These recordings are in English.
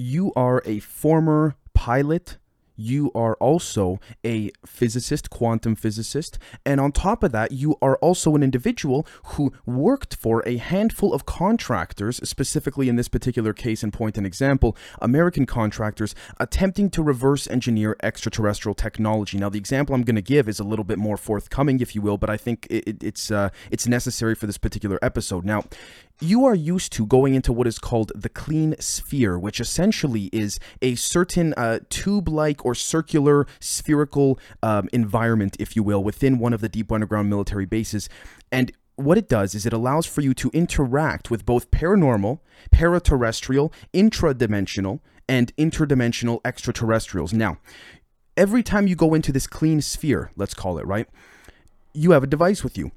you are a former pilot you are also a physicist, quantum physicist, and on top of that, you are also an individual who worked for a handful of contractors, specifically in this particular case and point and example, American contractors attempting to reverse engineer extraterrestrial technology. Now, the example I'm going to give is a little bit more forthcoming, if you will, but I think it, it's uh, it's necessary for this particular episode. Now, you are used to going into what is called the clean sphere, which essentially is a certain uh, tube like or circular spherical um, environment, if you will, within one of the deep underground military bases. And what it does is it allows for you to interact with both paranormal, paraterrestrial, intradimensional, and interdimensional extraterrestrials. Now, every time you go into this clean sphere, let's call it, right? You have a device with you.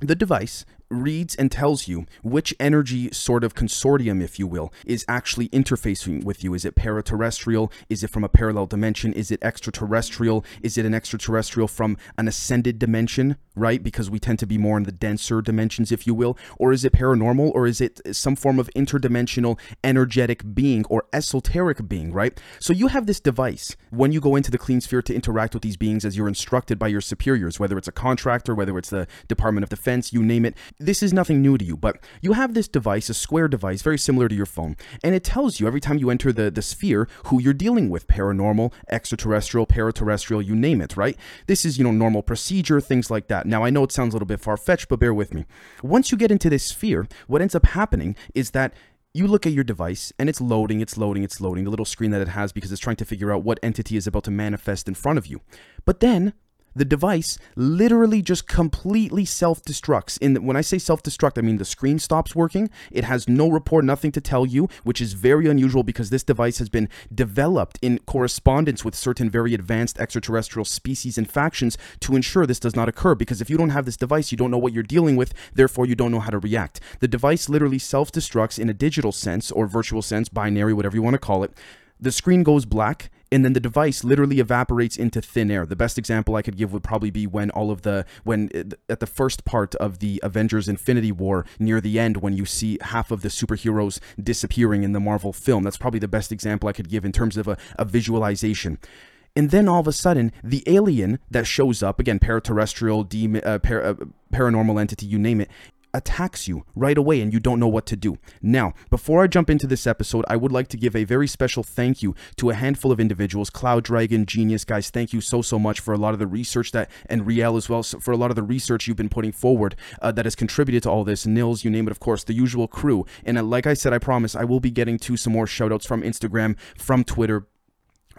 The device reads and tells you which energy sort of consortium, if you will, is actually interfacing with you. Is it paraterrestrial? Is it from a parallel dimension? Is it extraterrestrial? Is it an extraterrestrial from an ascended dimension, right? Because we tend to be more in the denser dimensions, if you will. Or is it paranormal? Or is it some form of interdimensional energetic being or esoteric being, right? So you have this device when you go into the clean sphere to interact with these beings as you're instructed by your superiors, whether it's a contractor, whether it's the Department of Defense, you name it this is nothing new to you, but you have this device, a square device, very similar to your phone, and it tells you every time you enter the, the sphere who you're dealing with paranormal, extraterrestrial, paraterrestrial, you name it, right? This is, you know, normal procedure, things like that. Now, I know it sounds a little bit far fetched, but bear with me. Once you get into this sphere, what ends up happening is that you look at your device and it's loading, it's loading, it's loading, the little screen that it has because it's trying to figure out what entity is about to manifest in front of you. But then the device literally just completely self-destructs. And when I say self-destruct, I mean the screen stops working. It has no report, nothing to tell you, which is very unusual because this device has been developed in correspondence with certain very advanced extraterrestrial species and factions to ensure this does not occur. Because if you don't have this device, you don't know what you're dealing with, therefore you don't know how to react. The device literally self-destructs in a digital sense or virtual sense, binary, whatever you want to call it. The screen goes black and then the device literally evaporates into thin air. The best example I could give would probably be when all of the when uh, at the first part of the Avengers Infinity War near the end when you see half of the superheroes disappearing in the Marvel film. That's probably the best example I could give in terms of a, a visualization. And then all of a sudden, the alien that shows up again, paraterrestrial, demon, uh, par- uh, paranormal entity, you name it, attacks you right away and you don't know what to do. Now, before I jump into this episode, I would like to give a very special thank you to a handful of individuals, Cloud Dragon, Genius, guys, thank you so, so much for a lot of the research that, and Riel as well, for a lot of the research you've been putting forward uh, that has contributed to all this. Nils, you name it, of course, the usual crew. And uh, like I said, I promise I will be getting to some more shoutouts from Instagram, from Twitter,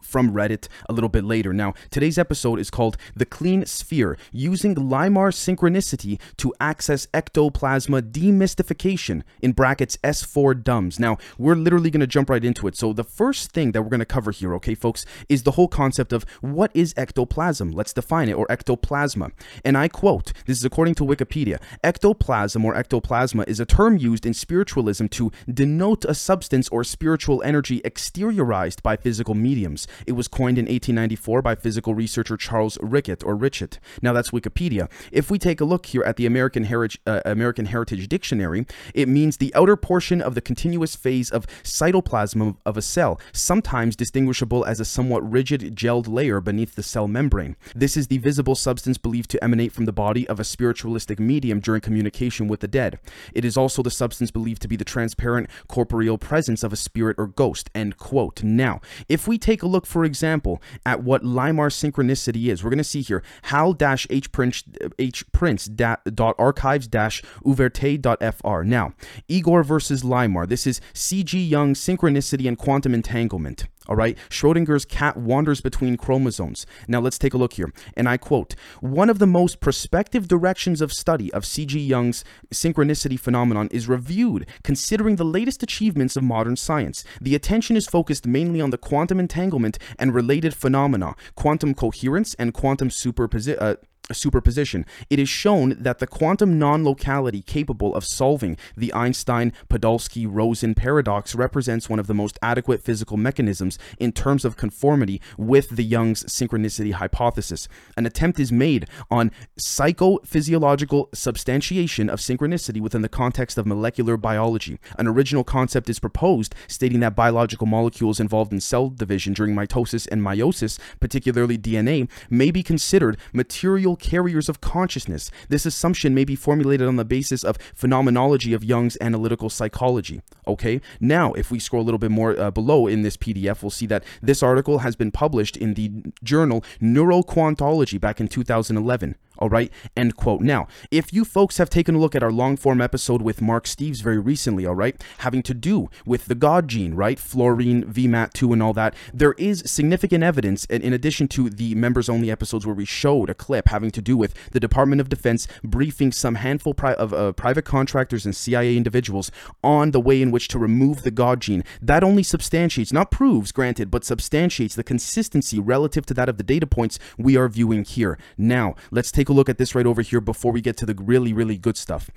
from Reddit a little bit later. Now, today's episode is called The Clean Sphere Using LIMAR Synchronicity to Access Ectoplasma Demystification, in brackets S4 DUMBs. Now, we're literally going to jump right into it. So, the first thing that we're going to cover here, okay, folks, is the whole concept of what is ectoplasm? Let's define it, or ectoplasma. And I quote this is according to Wikipedia ectoplasm or ectoplasma is a term used in spiritualism to denote a substance or spiritual energy exteriorized by physical mediums. It was coined in 1894 by physical researcher Charles Rickett or Richet. Now that's Wikipedia. If we take a look here at the American Heritage, uh, American Heritage Dictionary, it means the outer portion of the continuous phase of cytoplasm of a cell, sometimes distinguishable as a somewhat rigid gelled layer beneath the cell membrane. This is the visible substance believed to emanate from the body of a spiritualistic medium during communication with the dead. It is also the substance believed to be the transparent corporeal presence of a spirit or ghost. End quote. Now, if we take a look for example, at what LIMAR synchronicity is. We're going to see here hal-hprints.archives-ouverte.fr. Now, Igor versus LIMAR. This is C.G. Jung synchronicity and quantum entanglement. All right. Schrodinger's cat wanders between chromosomes. Now let's take a look here. And I quote One of the most prospective directions of study of C.G. Jung's synchronicity phenomenon is reviewed, considering the latest achievements of modern science. The attention is focused mainly on the quantum entanglement and related phenomena, quantum coherence, and quantum superposition. Uh, superposition, it is shown that the quantum non locality capable of solving the Einstein Podolsky Rosen paradox represents one of the most adequate physical mechanisms in terms of conformity with the Jung's synchronicity hypothesis. An attempt is made on psychophysiological substantiation of synchronicity within the context of molecular biology. An original concept is proposed stating that biological molecules involved in cell division during mitosis and meiosis, particularly DNA, may be considered material carriers of consciousness. This assumption may be formulated on the basis of phenomenology of Jung's analytical psychology. Okay, now if we scroll a little bit more uh, below in this PDF, we'll see that this article has been published in the journal Neuroquantology back in 2011. All right, end quote. Now, if you folks have taken a look at our long form episode with Mark Steves very recently, all right, having to do with the God gene, right, fluorine, VMAT2, and all that, there is significant evidence, and in addition to the members only episodes where we showed a clip having to do with the Department of Defense briefing some handful pri- of uh, private contractors and CIA individuals on the way in which to remove the God gene. That only substantiates, not proves, granted, but substantiates the consistency relative to that of the data points we are viewing here. Now, let's take a look at this right over here before we get to the really, really good stuff.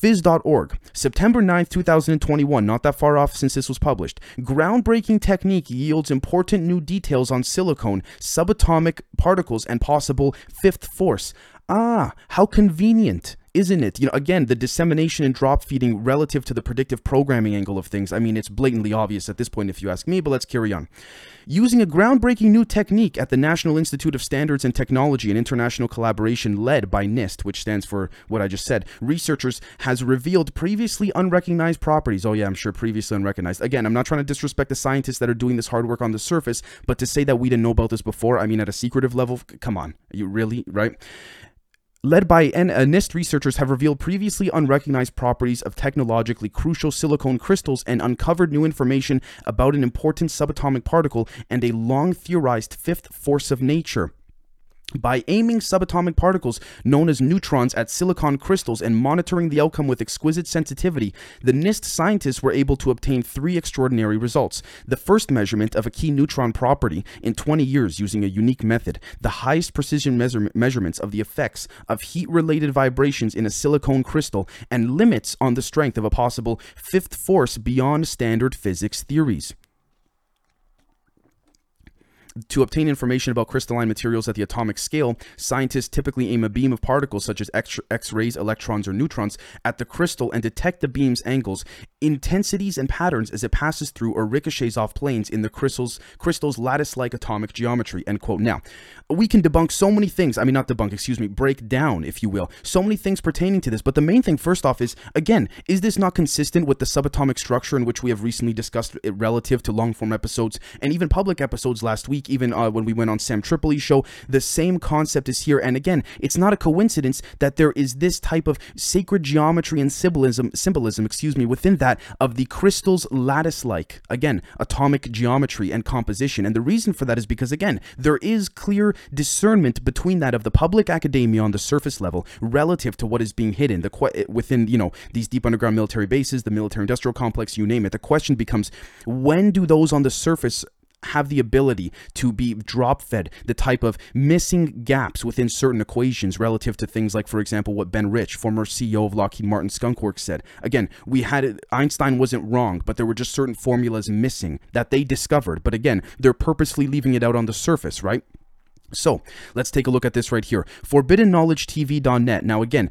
Phys.org, September 9th, 2021, not that far off since this was published. Groundbreaking technique yields important new details on silicone, subatomic particles, and possible fifth force. Ah, how convenient isn't it? You know, again, the dissemination and drop feeding relative to the predictive programming angle of things. I mean, it's blatantly obvious at this point if you ask me, but let's carry on. Using a groundbreaking new technique at the National Institute of Standards and Technology and international collaboration led by NIST, which stands for what I just said, researchers has revealed previously unrecognized properties. Oh yeah, I'm sure previously unrecognized. Again, I'm not trying to disrespect the scientists that are doing this hard work on the surface, but to say that we didn't know about this before, I mean at a secretive level, come on. You really, right? Led by NIST researchers have revealed previously unrecognized properties of technologically crucial silicon crystals and uncovered new information about an important subatomic particle and a long theorized fifth force of nature. By aiming subatomic particles known as neutrons at silicon crystals and monitoring the outcome with exquisite sensitivity, the NIST scientists were able to obtain three extraordinary results. The first measurement of a key neutron property in 20 years using a unique method, the highest precision measure- measurements of the effects of heat related vibrations in a silicon crystal, and limits on the strength of a possible fifth force beyond standard physics theories to obtain information about crystalline materials at the atomic scale, scientists typically aim a beam of particles such as X rays, electrons, or neutrons at the crystal and detect the beam's angles, intensities, and patterns as it passes through or ricochets off planes in the crystal's, crystal's lattice like atomic geometry. End quote. Now, we can debunk so many things. I mean, not debunk, excuse me, break down, if you will, so many things pertaining to this. But the main thing, first off, is again, is this not consistent with the subatomic structure in which we have recently discussed it relative to long form episodes and even public episodes last week? Week, even uh, when we went on Sam Tripoli's show, the same concept is here. And again, it's not a coincidence that there is this type of sacred geometry and symbolism, symbolism, excuse me, within that of the crystal's lattice-like, again, atomic geometry and composition. And the reason for that is because, again, there is clear discernment between that of the public academia on the surface level relative to what is being hidden the within, you know, these deep underground military bases, the military-industrial complex, you name it. The question becomes, when do those on the surface have the ability to be drop fed the type of missing gaps within certain equations relative to things like, for example, what Ben Rich, former CEO of Lockheed Martin Skunkworks, said. Again, we had it, Einstein wasn't wrong, but there were just certain formulas missing that they discovered. But again, they're purposely leaving it out on the surface, right? So let's take a look at this right here. ForbiddenKnowledgeTV.net. Now, again,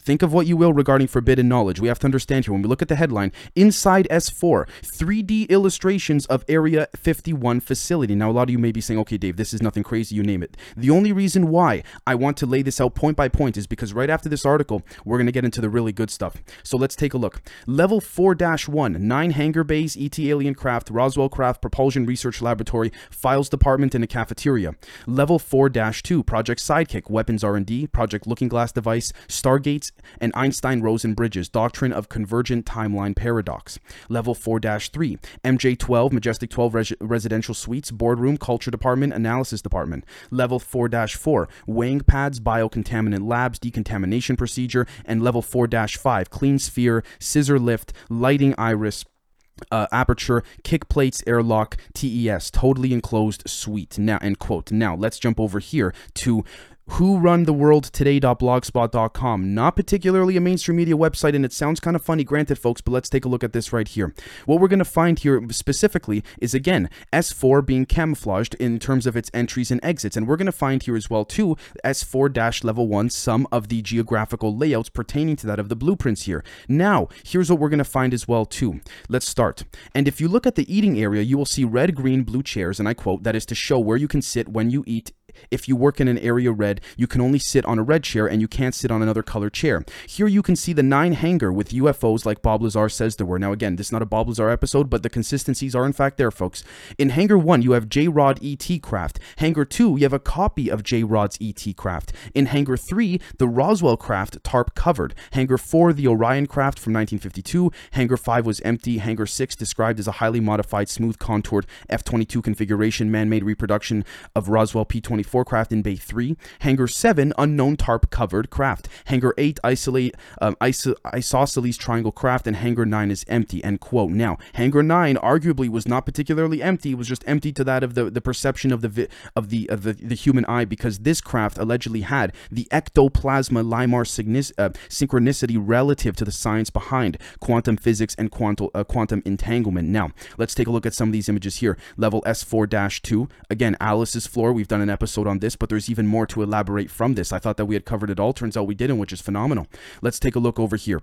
Think of what you will regarding forbidden knowledge. We have to understand here when we look at the headline Inside S4, 3D illustrations of Area 51 facility. Now, a lot of you may be saying, okay, Dave, this is nothing crazy, you name it. The only reason why I want to lay this out point by point is because right after this article, we're going to get into the really good stuff. So let's take a look. Level 4 1, 9 hangar bays, ET Alien Craft, Roswell Craft Propulsion Research Laboratory, Files Department, and a cafeteria. Level 4 2, Project Sidekick, Weapons R&D, Project Looking Glass Device, Stargates, and Einstein Rosen Bridges Doctrine of Convergent Timeline Paradox. Level 4 3, MJ12 Majestic 12 Res- Residential Suites Boardroom Culture Department Analysis Department. Level 4 4, Weighing Pads Biocontaminant Labs Decontamination Procedure. And Level 4 5, Clean Sphere Scissor Lift Lighting Iris uh, aperture, kick plates, airlock, TES, totally enclosed suite. Now, end quote. Now, let's jump over here to who run the world today.blogspot.com not particularly a mainstream media website and it sounds kind of funny. Granted folks but let's take a look at this right here. What we're going to find here specifically is again s4 being camouflaged in terms of its entries and exits. And we're going to find here as well too s4 dash level 1 some of the geographical layouts pertaining to that of the blueprints here. Now here's what we're going to find as well too. Let's start. And if you look at the eating area you will see red green blue chairs and i quote that is to show where you can sit when you eat if you work in an area red, you can only sit on a red chair and you can't sit on another color chair. Here you can see the nine hangar with UFOs like Bob Lazar says there were. Now again, this is not a Bob Lazar episode, but the consistencies are in fact there, folks. In hangar 1, you have J-Rod ET craft. Hangar 2, you have a copy of J-Rod's ET craft. In hangar 3, the Roswell craft tarp covered. Hangar 4, the Orion craft from 1952. Hangar 5 was empty. Hangar 6 described as a highly modified, smooth contoured F-22 configuration, man-made reproduction of Roswell P-24 craft in Bay 3. Hangar 7, unknown tarp covered craft. Hangar 8, isolate um, iso- isosceles triangle craft. And Hangar 9 is empty. End quote. Now, Hangar 9 arguably was not particularly empty. It was just empty to that of the, the perception of the vi- of the of the, the human eye because this craft allegedly had the ectoplasma Limar signis- uh, synchronicity relative to the science behind quantum physics and quantum uh, quantum entanglement. Now, let's take a look at some of these images here. Level S4-2. Again, Alice's floor. We've done an episode on this, but there's even more to elaborate from this. I thought that we had covered it all. Turns out we didn't, which is phenomenal. Let's take a look over here.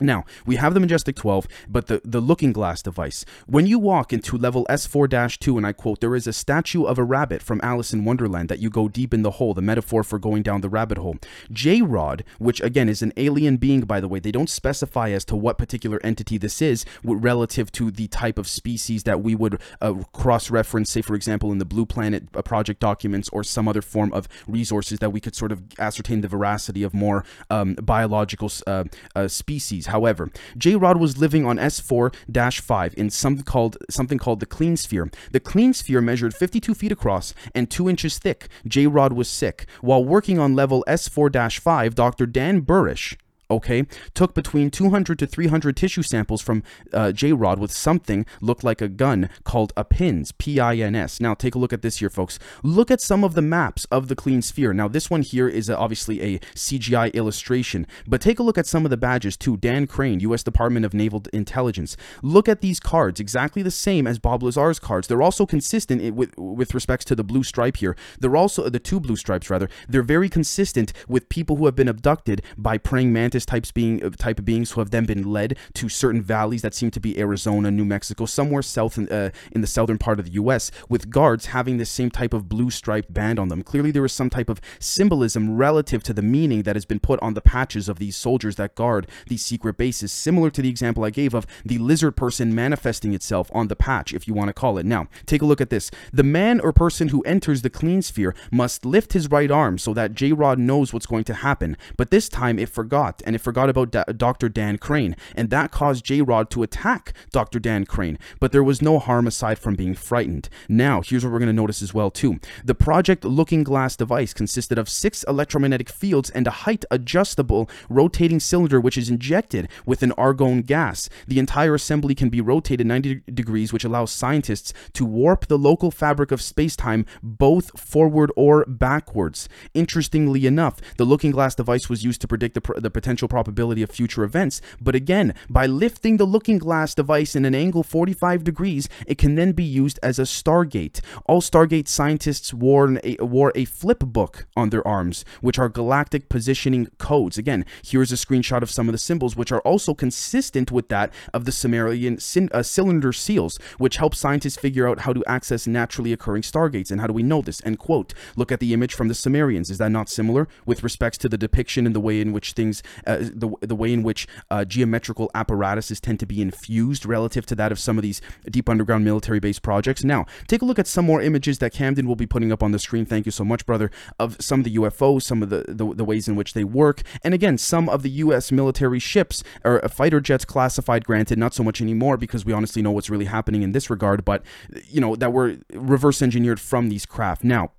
Now, we have the Majestic 12, but the, the looking glass device. When you walk into level S4 2, and I quote, there is a statue of a rabbit from Alice in Wonderland that you go deep in the hole, the metaphor for going down the rabbit hole. J Rod, which again is an alien being, by the way, they don't specify as to what particular entity this is relative to the type of species that we would uh, cross reference, say, for example, in the Blue Planet uh, project documents or some other form of resources that we could sort of ascertain the veracity of more um, biological uh, uh species. However, J-Rod was living on S4-5 in something called something called the clean sphere. The clean sphere measured 52 feet across and 2 inches thick. J-Rod was sick. While working on level S4-5, Dr. Dan Burisch okay, took between 200 to 300 tissue samples from uh, J-Rod with something looked like a gun called a PINS, P-I-N-S. Now, take a look at this here, folks. Look at some of the maps of the clean sphere. Now, this one here is obviously a CGI illustration, but take a look at some of the badges, too. Dan Crain, U.S. Department of Naval Intelligence. Look at these cards, exactly the same as Bob Lazar's cards. They're also consistent with, with respects to the blue stripe here. They're also, the two blue stripes, rather, they're very consistent with people who have been abducted by praying mantis types being uh, type of beings who have then been led to certain valleys that seem to be Arizona, New Mexico, somewhere south in, uh, in the southern part of the U.S. with guards having the same type of blue striped band on them. Clearly, there is some type of symbolism relative to the meaning that has been put on the patches of these soldiers that guard these secret bases, similar to the example I gave of the lizard person manifesting itself on the patch, if you want to call it. Now, take a look at this. The man or person who enters the clean sphere must lift his right arm so that J Rod knows what's going to happen, but this time it forgot and it forgot about da- Dr. Dan Crain, and that caused J Rod to attack Dr. Dan Crain. But there was no harm aside from being frightened. Now, here's what we're going to notice as well too. The Project Looking Glass device consisted of six electromagnetic fields and a height adjustable rotating cylinder which is injected with an argon gas. The entire assembly can be rotated 90 degrees, which allows scientists to warp the local fabric of space-time both forward or backwards. Interestingly enough, the Looking Glass device was used to predict the, pr- the potential potential probability of future events. But again, by lifting the looking glass device in an angle 45 degrees, it can then be used as a Stargate. All Stargate scientists wore, a, wore a flip book on their arms, which are galactic positioning codes. Again, here's a screenshot of some of the symbols, which are also consistent with that of the Sumerian uh, cylinder seals, which help scientists figure out how to access naturally occurring stargates. And how do we know this? End quote. Look at the image from the Sumerians. Is that not similar with respects to the depiction and the way in which things uh, the, the way in which uh, geometrical apparatuses tend to be infused relative to that of some of these deep underground military based projects. Now, take a look at some more images that Camden will be putting up on the screen. Thank you so much, brother, of some of the UFOs, some of the, the, the ways in which they work, and again, some of the U.S. military ships or uh, fighter jets classified, granted, not so much anymore because we honestly know what's really happening in this regard, but you know, that were reverse engineered from these craft. Now,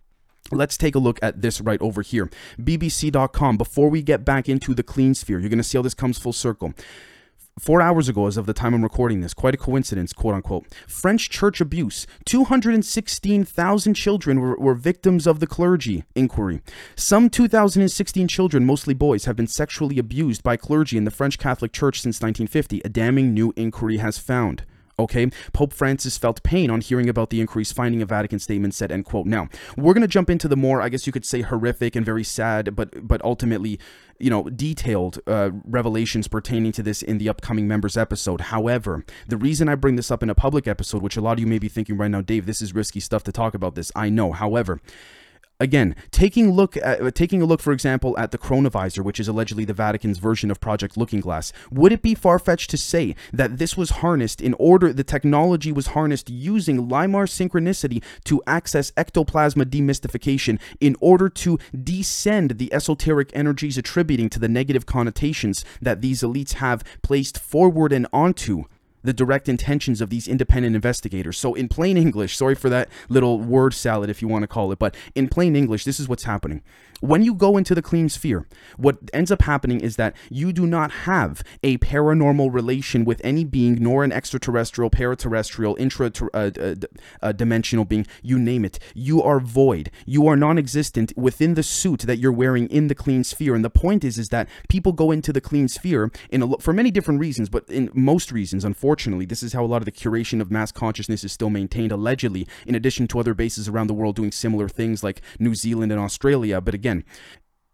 Let's take a look at this right over here. BBC.com. Before we get back into the clean sphere, you're going to see how this comes full circle. four hours ago, as of the time I'm recording this, quite a coincidence, quote unquote. French church abuse. 216,000 children were, were victims of the clergy inquiry. Some 2,016 children, mostly boys, have been sexually abused by clergy in the French Catholic Church since 1950, a damning new inquiry has found. Okay, Pope Francis felt pain on hearing about the increase, finding a Vatican statement said, end quote. Now, we're going to jump into the more, I guess you could say, horrific and very sad, but but ultimately, you know, detailed uh, revelations pertaining to this in the upcoming members episode. However, the reason I bring this up in a public episode, which a lot of you may be thinking right now, Dave, this is risky stuff to talk about this. I know. However, Again, taking look at, taking a look, for example, at the Chronovisor, which is allegedly the Vatican's version of Project Looking Glass, would it be far fetched to say that this was harnessed in order, the technology was harnessed using LIMAR synchronicity to access ectoplasma demystification in order to descend the esoteric energies attributing to the negative connotations that these elites have placed forward and onto the direct intentions of these independent investigators. So, in plain English, sorry for that little word salad, if you want to call it, but in plain English, this is what's happening. When you go into the clean sphere, what ends up happening is that you do not have a paranormal relation with any being, nor an extraterrestrial, paraterrestrial, intra uh, uh, uh, dimensional being, you name it. You are void. You are non existent within the suit that you're wearing in the clean sphere. And the point is, is that people go into the clean sphere in a, for many different reasons, but in most reasons, unfortunately, this is how a lot of the curation of mass consciousness is still maintained, allegedly, in addition to other bases around the world doing similar things like New Zealand and Australia. But again, again,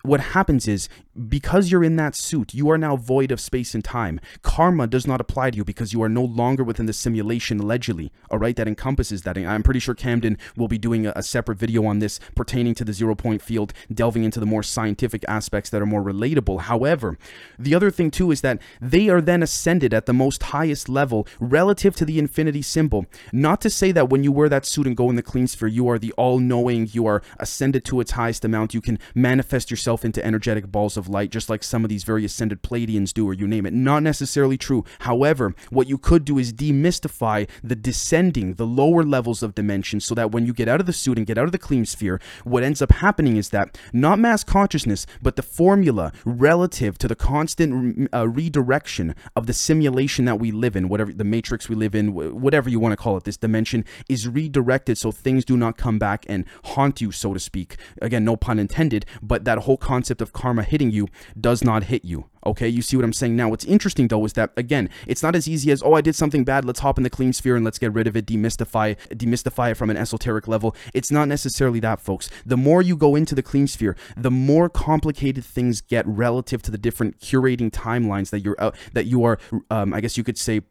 what happens is because you're in that suit, you are now void of space and time. Karma does not apply to you because you are no longer within the simulation allegedly. All right, that encompasses that. I'm pretty sure Camden will be doing a, a separate video on this pertaining to the zero point field, delving into the more scientific aspects that are more relatable. However, the other thing too is that they are then ascended at the most highest level relative to the infinity symbol. Not to say that when you wear that suit and go in the clean sphere, you are the all knowing, you are ascended to its highest amount, you can manifest yourself into energetic balls of light, just like some of these very ascended Pleiadians do, or you name it. Not necessarily true. However, what you could do is demystify the descending, the lower levels of dimension, so that when you get out of the suit and get out of the clean sphere, what ends up happening is that not mass consciousness, but the formula relative to the constant uh, redirection of the simulation that we live in, whatever the matrix we live in, whatever you want to call it, this dimension is redirected so things do not come back and haunt you, so to speak. Again, no pun intended, but that whole concept of karma hitting you does not hit you. Okay, you see what I'm saying now? What's interesting though is that again, it's not as easy as oh, I did something bad. Let's hop in the clean sphere and let's get rid of it, demystify, demystify it from an esoteric level. It's not necessarily that, folks. The more you go into the clean sphere, the more complicated things get relative to the different curating timelines that you're uh, that you are. Um, I guess you could say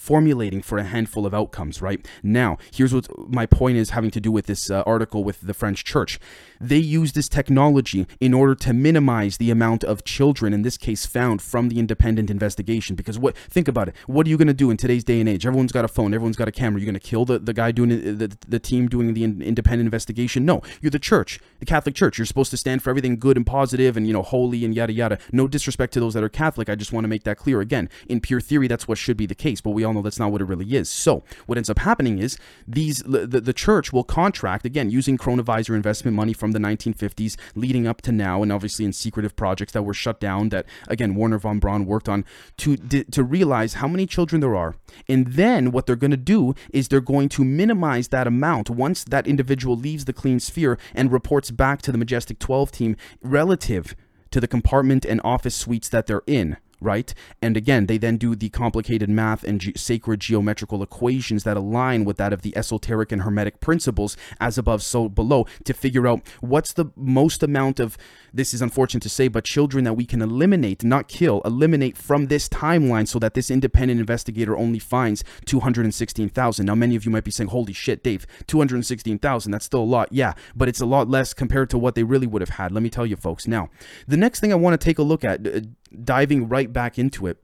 formulating for a handful of outcomes, right? Now, here's what my point is having to do with this uh, article with the French church. They use this technology in order to minimize the amount of children, in this case, found from the independent investigation. Because what, think about it. What are you going to do in today's day and age? Everyone's got a phone, everyone's got a camera. You're going to kill the, the guy doing the, the team doing the independent investigation? No, you're the church, the Catholic Church. You're supposed to stand for everything good and positive and, you know, holy and yada yada. No disrespect to those that are Catholic. I just want to make that clear. Again, in pure theory, that's what should be the case. But we all know that's not what it really is. So what ends up happening is these the, the church will contract again using Chronovisor investment money from the 1950s leading up to now, and obviously in secretive projects that were shut down that again Wernher von Braun worked on to to realize how many children there are, and then what they're going to do is they're going to minimize that amount once that individual leaves the clean sphere and reports back to the Majestic 12 team relative to the compartment and office suites that they're in right? And again, they then do the complicated math and ge- sacred geometrical equations that align with that of the esoteric and hermetic principles, as above, so below, to figure out what's the most amount of, this is unfortunate to say, but children that we can eliminate, not kill, eliminate from this timeline so that this independent investigator only finds 216,000. Now, many of you might be saying, holy shit, Dave, 216,000, that's still a lot. Yeah, but it's a lot less compared to what they really would have had. Let me tell you, folks. Now, the next thing I want to take a look at, uh, diving right back into it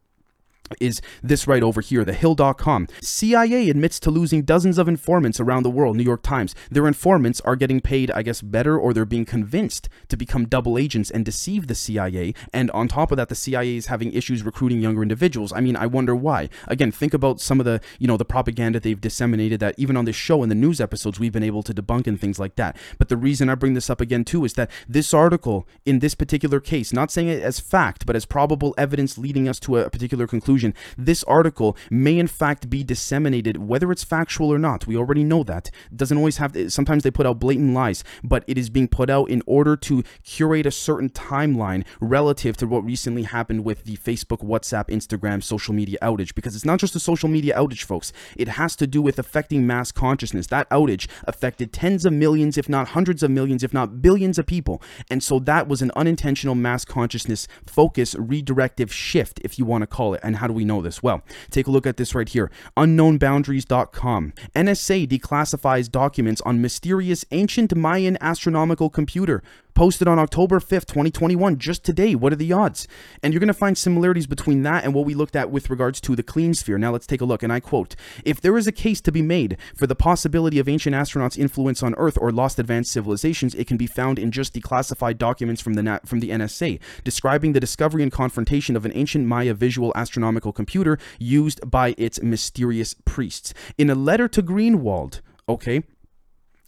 is this right over here, the Hill.com. CIA admits to losing dozens of informants around the world, New York Times. Their informants are getting paid, I guess, better, or they're being convinced to become double agents and deceive the CIA. And on top of that, the CIA is having issues recruiting younger individuals. I mean, I wonder why. Again, think about some of the, you know, the propaganda they've disseminated that even on this show and the news episodes, we've been able to debunk and things like that. But the reason I bring this up again, too, is that this article in this particular case, not saying it as fact, but as probable evidence leading us to a particular conclusion conclusion. This article may in fact be disseminated, whether it's factual or not. We already know that. Doesn't always have to, sometimes they put out blatant lies, but it is being put out in order to curate a certain timeline relative to what recently happened with the Facebook, WhatsApp, Instagram, social media outage. Because it's not just a social media outage, folks. It has to do with affecting mass consciousness. That outage affected tens of millions, if not hundreds of millions, if not billions of people. And so that was an unintentional mass consciousness focus redirective shift, if you want to call it. And how do we know this? Well, take a look at this right here unknownboundaries.com. NSA declassifies documents on mysterious ancient Mayan astronomical computer posted on October 5th, 2021, just today. What are the odds? And you're going to find similarities between that and what we looked at with regards to the clean sphere. Now let's take a look. And I quote If there is a case to be made for the possibility of ancient astronauts' influence on Earth or lost advanced civilizations, it can be found in just declassified documents from the, from the NSA describing the discovery and confrontation of an ancient Maya visual astronomical computer used by its mysterious priests. In a letter to Greenewald, okay,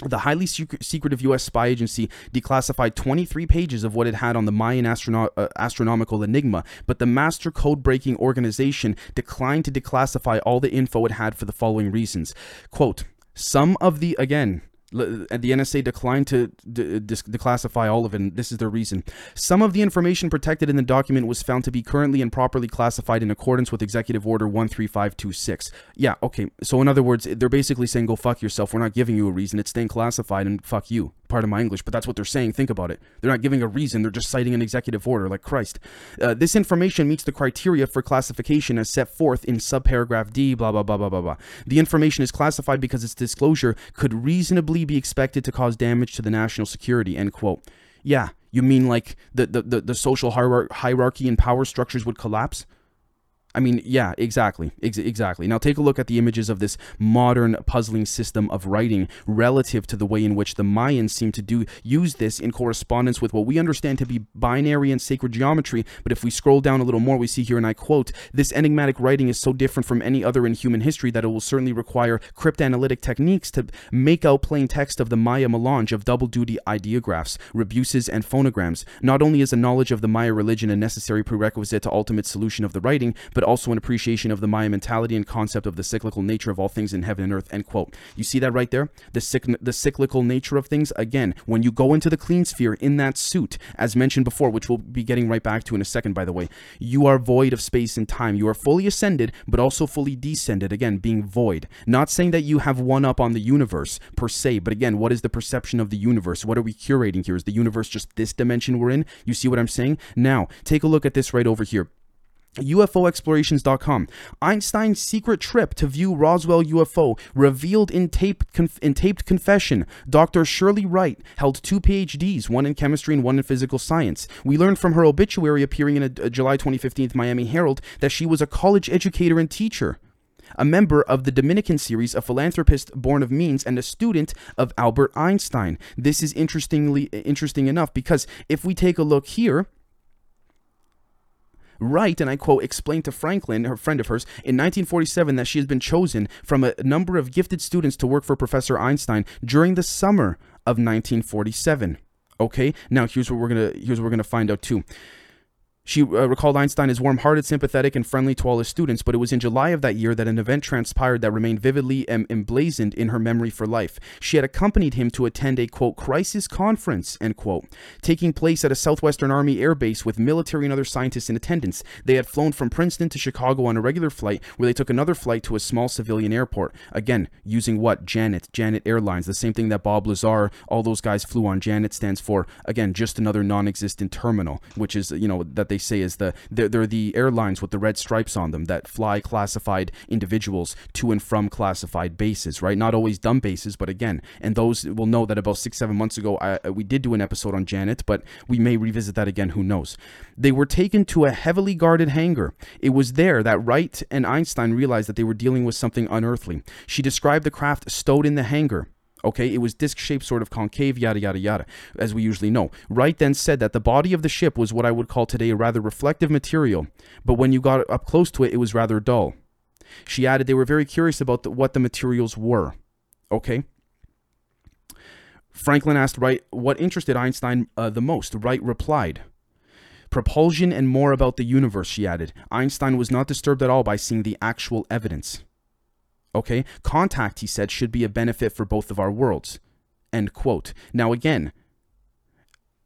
the highly secretive U.S. spy agency declassified 23 pages of what it had on the Mayan astrono- uh, astronomical enigma, but the master code breaking organization declined to declassify all the info it had for the following reasons. Quote, some of the, again, the NSA declined to de- declassify all of it, and this is their reason. Some of the information protected in the document was found to be currently and properly classified in accordance with Executive Order 13526. Yeah, okay. So, in other words, they're basically saying, go fuck yourself. We're not giving you a reason. It's staying classified, and fuck you part of my English, but that's what they're saying. Think about it. They're not giving a reason, they're just citing an executive order, like Christ. Uh, this information meets the criteria for classification as set forth in subparagraph D, blah, blah, blah, blah, blah, blah. The information is classified because its disclosure could reasonably be expected to cause damage to the national security, end quote. Yeah, you mean like the, the, the, the social hierarchy and power structures would collapse? I mean, yeah, exactly. Ex- exactly. Now take a look at the images of this modern puzzling system of writing relative to the way in which the Mayans seem to do use this in correspondence with what we understand to be binary and sacred geometry. But if we scroll down a little more, we see here, and I quote, this enigmatic writing is so different from any other in human history that it will certainly require cryptanalytic techniques to make out plain text of the Maya melange of double duty ideographs, rebuses, and phonograms. Not only is a knowledge of the Maya religion a necessary prerequisite to ultimate solution of the writing, but but also an appreciation of the Maya mentality and concept of the cyclical nature of all things in heaven and earth. End quote. You see that right there? The, cyc- the cyclical nature of things. Again, when you go into the clean sphere in that suit, as mentioned before, which we'll be getting right back to in a second, by the way, you are void of space and time. You are fully ascended, but also fully descended. Again, being void. Not saying that you have one up on the universe per se, but again, what is the perception of the universe? What are we curating here? Is the universe just this dimension we're in? You see what I'm saying? Now, take a look at this right over here. UFOexplorations.com. Einstein's secret trip to view Roswell UFO revealed in taped, conf- in taped confession. Dr. Shirley Wright held two PhDs, one in chemistry and one in physical science. We learned from her obituary appearing in a, a July 2015 Miami Herald that she was a college educator and teacher a member of the Dominican series, a philanthropist born of means, and a student of Albert Einstein. This is interestingly interesting enough because if we take a look here, Wright, and I quote, explained to Franklin, her friend of hers, in 1947 that she has been chosen from a number of gifted students to work for Professor Einstein during the summer of 1947. Okay, now here's what we're gonna here's what we're gonna find out too. She uh, recalled Einstein as warm hearted, sympathetic, and friendly to all his students, but it was in July of that year that an event transpired that remained vividly em- emblazoned in her memory for life. She had accompanied him to attend a, quote, crisis conference, end quote, taking place at a Southwestern Army air base with military and other scientists in attendance. They had flown from Princeton to Chicago on a regular flight, where they took another flight to a small civilian airport. Again, using what? Janet, Janet Airlines, the same thing that Bob Lazar, all those guys flew on. Janet stands for, again, just another non existent terminal, which is, you know, that they say is the they're, they're the airlines with the red stripes on them that fly classified individuals to and from classified bases, right? Not always dumb bases, but again, and those will know that about six seven months ago I, we did do an episode on Janet, but we may revisit that again. Who knows? They were taken to a heavily guarded hangar. It was there that Wright and Einstein realized that they were dealing with something unearthly. She described the craft stowed in the hangar. Okay, it was disc shaped, sort of concave, yada, yada, yada, as we usually know. Wright then said that the body of the ship was what I would call today a rather reflective material, but when you got up close to it, it was rather dull. She added they were very curious about the, what the materials were. Okay? Franklin asked Wright what interested Einstein uh, the most. Wright replied, Propulsion and more about the universe, she added. Einstein was not disturbed at all by seeing the actual evidence. Okay? Contact, he said, should be a benefit for both of our worlds. End quote. Now, again,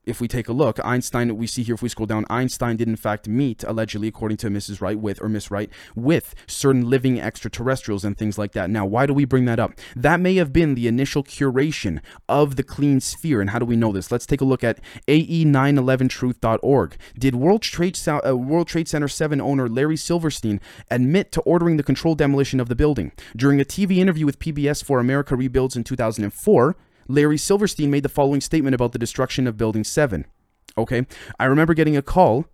if we take a look, Einstein, we see here, if we scroll down, Einstein did in fact meet, allegedly, according to Mrs. Wright, with, or Miss Wright, with certain living extraterrestrials and things like that. Now, why do we bring that up? That may have been the initial curation of the clean sphere. And how do we know this? Let's take a look at AE911truth.org. Did World Trade, uh, World Trade Center 7 owner Larry Silverstein admit to ordering the controlled demolition of the building? During a TV interview with PBS for America Rebuilds in 2004, Larry Silverstein made the following statement about the destruction of Building 7. Okay, I remember getting a call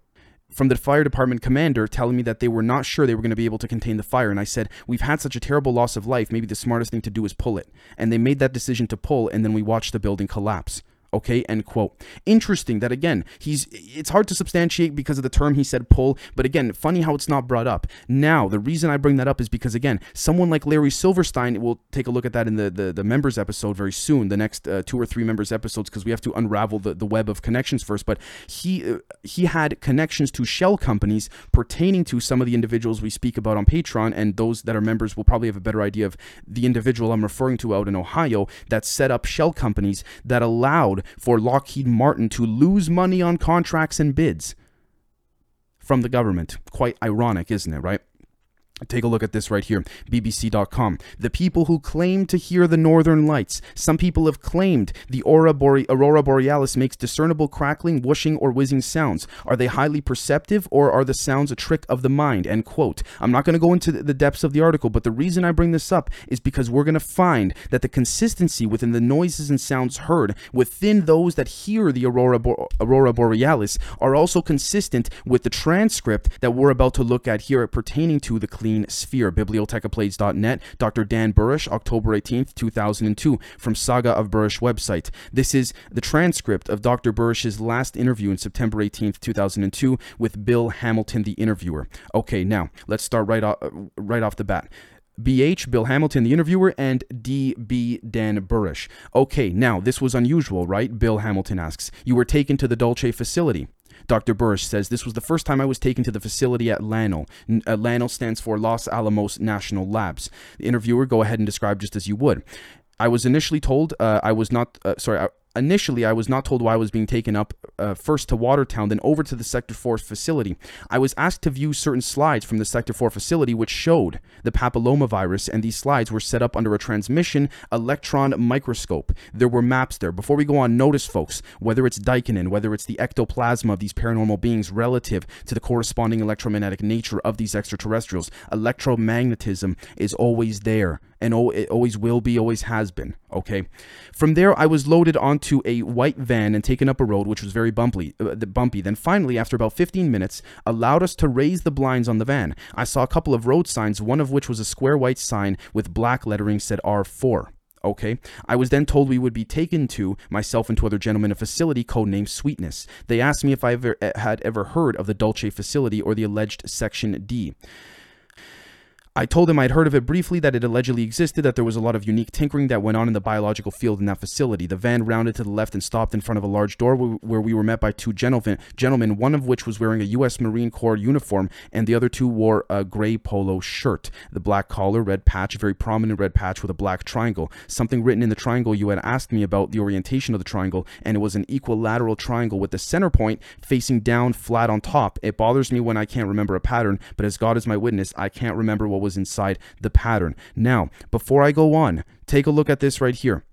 from the fire department commander telling me that they were not sure they were going to be able to contain the fire. And I said, We've had such a terrible loss of life. Maybe the smartest thing to do is pull it. And they made that decision to pull, and then we watched the building collapse okay end quote. Interesting that again he's it's hard to substantiate because of the term he said pull but again funny how it's not brought up. Now the reason i bring that up is because again someone like larry silverstein we'll take a look at that in the the, the members episode very soon the next uh, two or three members episodes because we have to unravel the, the web of connections first but he uh, he had connections to shell companies pertaining to some of the individuals we speak about on patreon and those that are members will probably have a better idea of the individual i'm referring to out in ohio that set up shell companies that allowed for Lockheed Martin to lose money on contracts and bids from the government. Quite ironic, isn't it, right? Take a look at this right here, BBC.com. The people who claim to hear the northern lights. Some people have claimed the aurora, Bore- aurora borealis makes discernible crackling, whooshing, or whizzing sounds. Are they highly perceptive or are the sounds a trick of the mind? End quote. I'm not going to go into the depths of the article, but the reason I bring this up is because we're going to find that the consistency within the noises and sounds heard within those that hear the aurora, Bo- aurora borealis are also consistent with the transcript that we're about to look at here pertaining to the clean Sphere, bibliotecapleyades.net, Dr. Dan Burisch, October 18th, 2002, from Saga of Burisch website. This is the transcript of Dr. Burisch's last interview in September 18th, 2002, with Bill Hamilton, the interviewer. Okay, now let's start right off, uh, right off the bat. BH, Bill Hamilton, the interviewer, and DB, Dan Burisch. Okay, now this was unusual, right? Bill Hamilton asks. You were taken to the Dulce facility. Dr. Burisch says this was the first time I was taken to the facility at LANO. Uh, LANO stands for Los Alamos National Labs. The interviewer, go ahead and describe just as you would. I was initially told uh, I was not, uh, sorry, I, Initially, I was not told why I was being taken up uh, first to Watertown, then over to the Sector 4 facility. I was asked to view certain slides from the Sector 4 facility which showed the papillomavirus, and these slides were set up under a transmission electron microscope. There were maps there. Before we go on, notice, folks, whether it's Daikinin, whether it's the ectoplasm of these paranormal beings relative to the corresponding electromagnetic nature of these extraterrestrials, electromagnetism is always there and it always will be, always has been. Okay. From there, I was loaded onto a white van and taken up a road, which was very bumpy. Uh, bumpy. Then finally, after about 15 minutes, allowed us to raise the blinds on the van. I saw a couple of road signs, one of which was a square white sign with black lettering said R4. Okay. I was then told we would be taken to, myself and two other gentlemen, a facility codenamed Sweetness. They asked me if I ever, eh, had ever heard of the Dulce facility or the alleged Section D. I told him I'd heard of it briefly, that it allegedly existed, that there was a lot of unique tinkering that went on in the biological field in that facility. The van rounded to the left and stopped in front of a large door where we were met by two gentlemen, gentlemen, one of which was wearing a U.S. Marine Corps uniform, and the other two wore a gray polo shirt. The black collar, red patch, a very prominent red patch with a black triangle. Something written in the triangle you had asked me about the orientation of the triangle, and it was an equilateral triangle with the center point facing down flat on top. It bothers me when I can't remember a pattern, but as God is my witness, I can't remember what was inside the pattern. Now, before I go on, take a look at this right here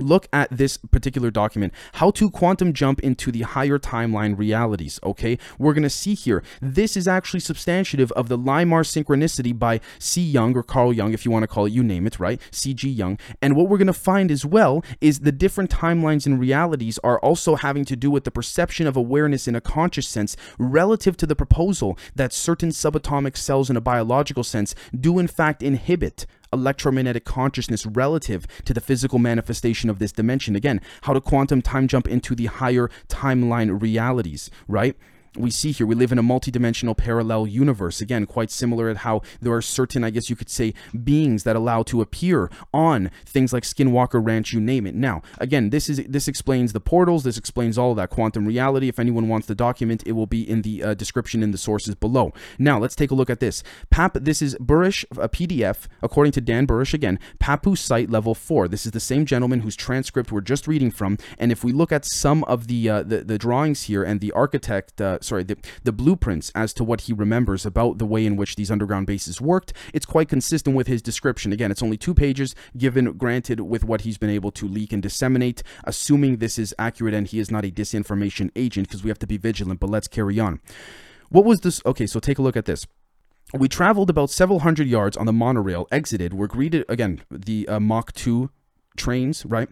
look at this particular document. How to quantum jump into the higher timeline realities okay? We're going to see here this is actually substantive of the Limar synchronicity by C. Jung or Carl Jung if you want to call it you name it right? CG Jung. And what we're going to find as well is the different timelines and realities are also having to do with the perception of awareness in a conscious sense relative to the proposal that certain subatomic cells in a biological sense do in fact inhibit electromagnetic consciousness relative to the physical manifestation of this dimension. Again, how to quantum time jump into the higher timeline realities, right? We see here we live in a multidimensional parallel universe. Again quite similar at how there are certain i guess you could say beings that allow to appear on things like skinwalker ranch you name it. Now again this is this explains the portals this explains all of that quantum reality. If anyone wants the document it will be in the uh, description in the sources below. Now let's take a look at this. Pap this is Burisch a pdf according to dan Burisch again Papoose site level 4 this is the same gentleman whose transcript we're just reading from. And if we look at some of the uh, the, the drawings here and the architect uh, sorry, the, the blueprints as to what he remembers about the way in which these underground bases worked. It's quite consistent with his description. Again, it's only two pages, given, granted, with what he's been able to leak and disseminate, assuming this is accurate and he is not a disinformation agent, because we have to be vigilant. But let's carry on. What was this? Okay, so take a look at this. We traveled about several hundred yards on the monorail, exited, were greeted again, the uh, Mach 2 trains, right?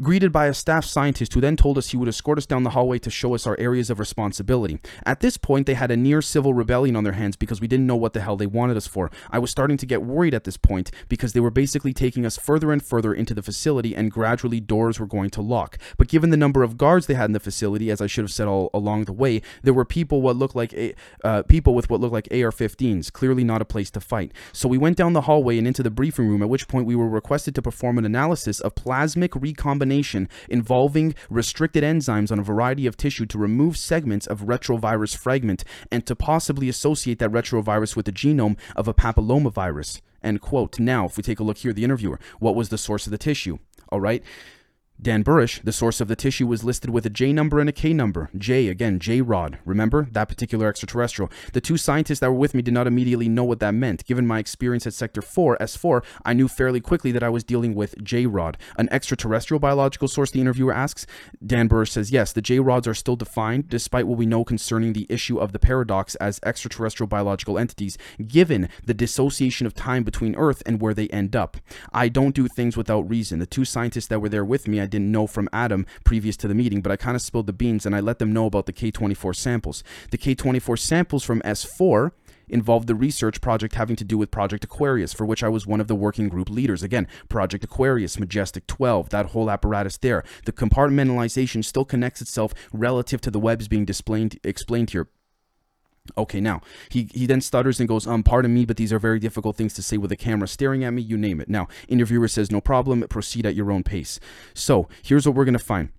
greeted by a staff scientist who then told us he would escort us down the hallway to show us our areas of responsibility. At this point, they had a near civil rebellion on their hands because we didn't know what the hell they wanted us for. I was starting to get worried at this point because they were basically taking us further and further into the facility and gradually doors were going to lock. But given the number of guards they had in the facility, as I should have said all along the way, there were people what looked like a, uh, people with what looked like AR-15s, clearly not a place to fight. So we went down the hallway and into the briefing room, at which point we were requested to perform an analysis of plasmic recombination involving restricted enzymes on a variety of tissue to remove segments of retrovirus fragment and to possibly associate that retrovirus with the genome of a papillomavirus. End quote. Now, if we take a look here, the interviewer, what was the source of the tissue? All right. Dan Burisch, the source of the tissue was listed with a J number and a K number. J, again, J Rod. Remember? That particular extraterrestrial. The two scientists that were with me did not immediately know what that meant. Given my experience at Sector 4, S4, I knew fairly quickly that I was dealing with J Rod. An extraterrestrial biological source, the interviewer asks. Dan Burisch says, yes, the J Rods are still defined, despite what we know concerning the issue of the paradox as extraterrestrial biological entities, given the dissociation of time between Earth and where they end up. I don't do things without reason. The two scientists that were there with me, didn't know from Adam previous to the meeting, but I kind of spilled the beans and I let them know about the K24 samples. The K24 samples from S4 involved the research project having to do with Project Aquarius, for which I was one of the working group leaders. Again, Project Aquarius, Majestic 12, that whole apparatus there. The compartmentalization still connects itself relative to the webs being displayed, explained here. Okay, now he he then stutters and goes, um, pardon me, but these are very difficult things to say with a camera staring at me. You name it. Now, interviewer says, no problem. Proceed at your own pace. So here's what we're gonna find.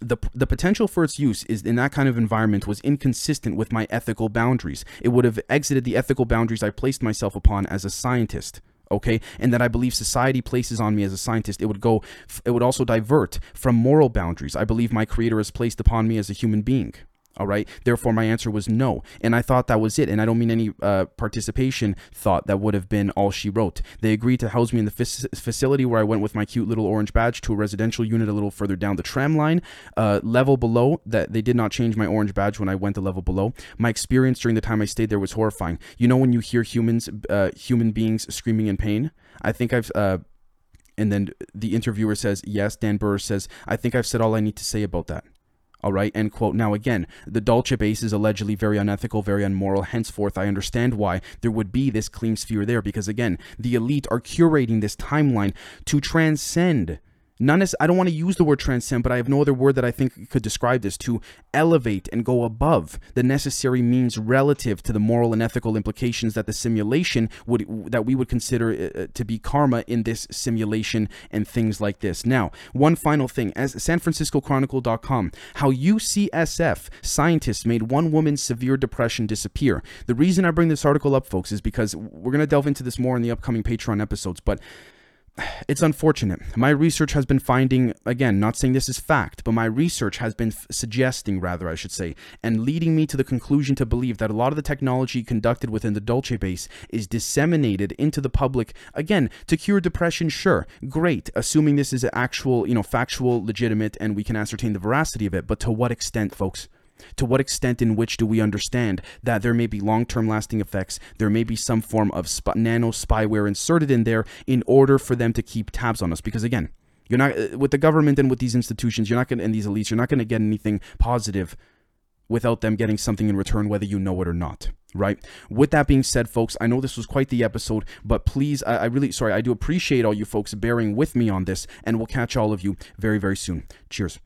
The, the potential for its use is in that kind of environment was inconsistent with my ethical boundaries. It would have exited the ethical boundaries I placed myself upon as a scientist okay and that i believe society places on me as a scientist it would go it would also divert from moral boundaries i believe my creator has placed upon me as a human being all right. Therefore, my answer was no. And I thought that was it. And I don't mean any uh, participation thought that would have been all she wrote. They agreed to house me in the facility where I went with my cute little orange badge to a residential unit a little further down the tram line. Uh, level below, that they did not change my orange badge when I went the level below. My experience during the time I stayed there was horrifying. You know, when you hear humans, uh, human beings screaming in pain? I think I've. Uh, and then the interviewer says, Yes. Dan Burr says, I think I've said all I need to say about that. All right, end quote. Now, again, the Dulce base is allegedly very unethical, very unmoral. Henceforth, I understand why there would be this clean sphere there because, again, the elite are curating this timeline to transcend not as I don't want to use the word transcend, but I have no other word that I think could describe this to elevate and go above the necessary means relative to the moral and ethical implications that the simulation would that we would consider uh, uh to be karma in this simulation and things like this. Now, one final thing, as SanFranciscoChronicle.com, how UCSF scientists made one woman's severe depression disappear. The reason I bring this article up, folks, is because we're going to delve into this more in the upcoming Patreon episodes, but it's unfortunate. My research has been finding, again, not saying this is fact, but my research has been f- suggesting, rather, I should say, and leading me to the conclusion to believe that a lot of the technology conducted within the Dulce base is disseminated into the public, again, to cure depression, sure, great, assuming this is actual, you know, factual, legitimate, and we can ascertain the veracity of it, but to what extent, folks? To what extent in which do we understand that there may be long term lasting effects? There may be some form of sp- nano spyware inserted in there in order for them to keep tabs on us. Because again, you're not uh, with the government and with these institutions, you're not going to, and these elites, you're not going to get anything positive without them getting something in return, whether you know it or not. Right. With that being said, folks, I know this was quite the episode, but please, I, I really, sorry, I do appreciate all you folks bearing with me on this, and we'll catch all of you very, very soon. Cheers.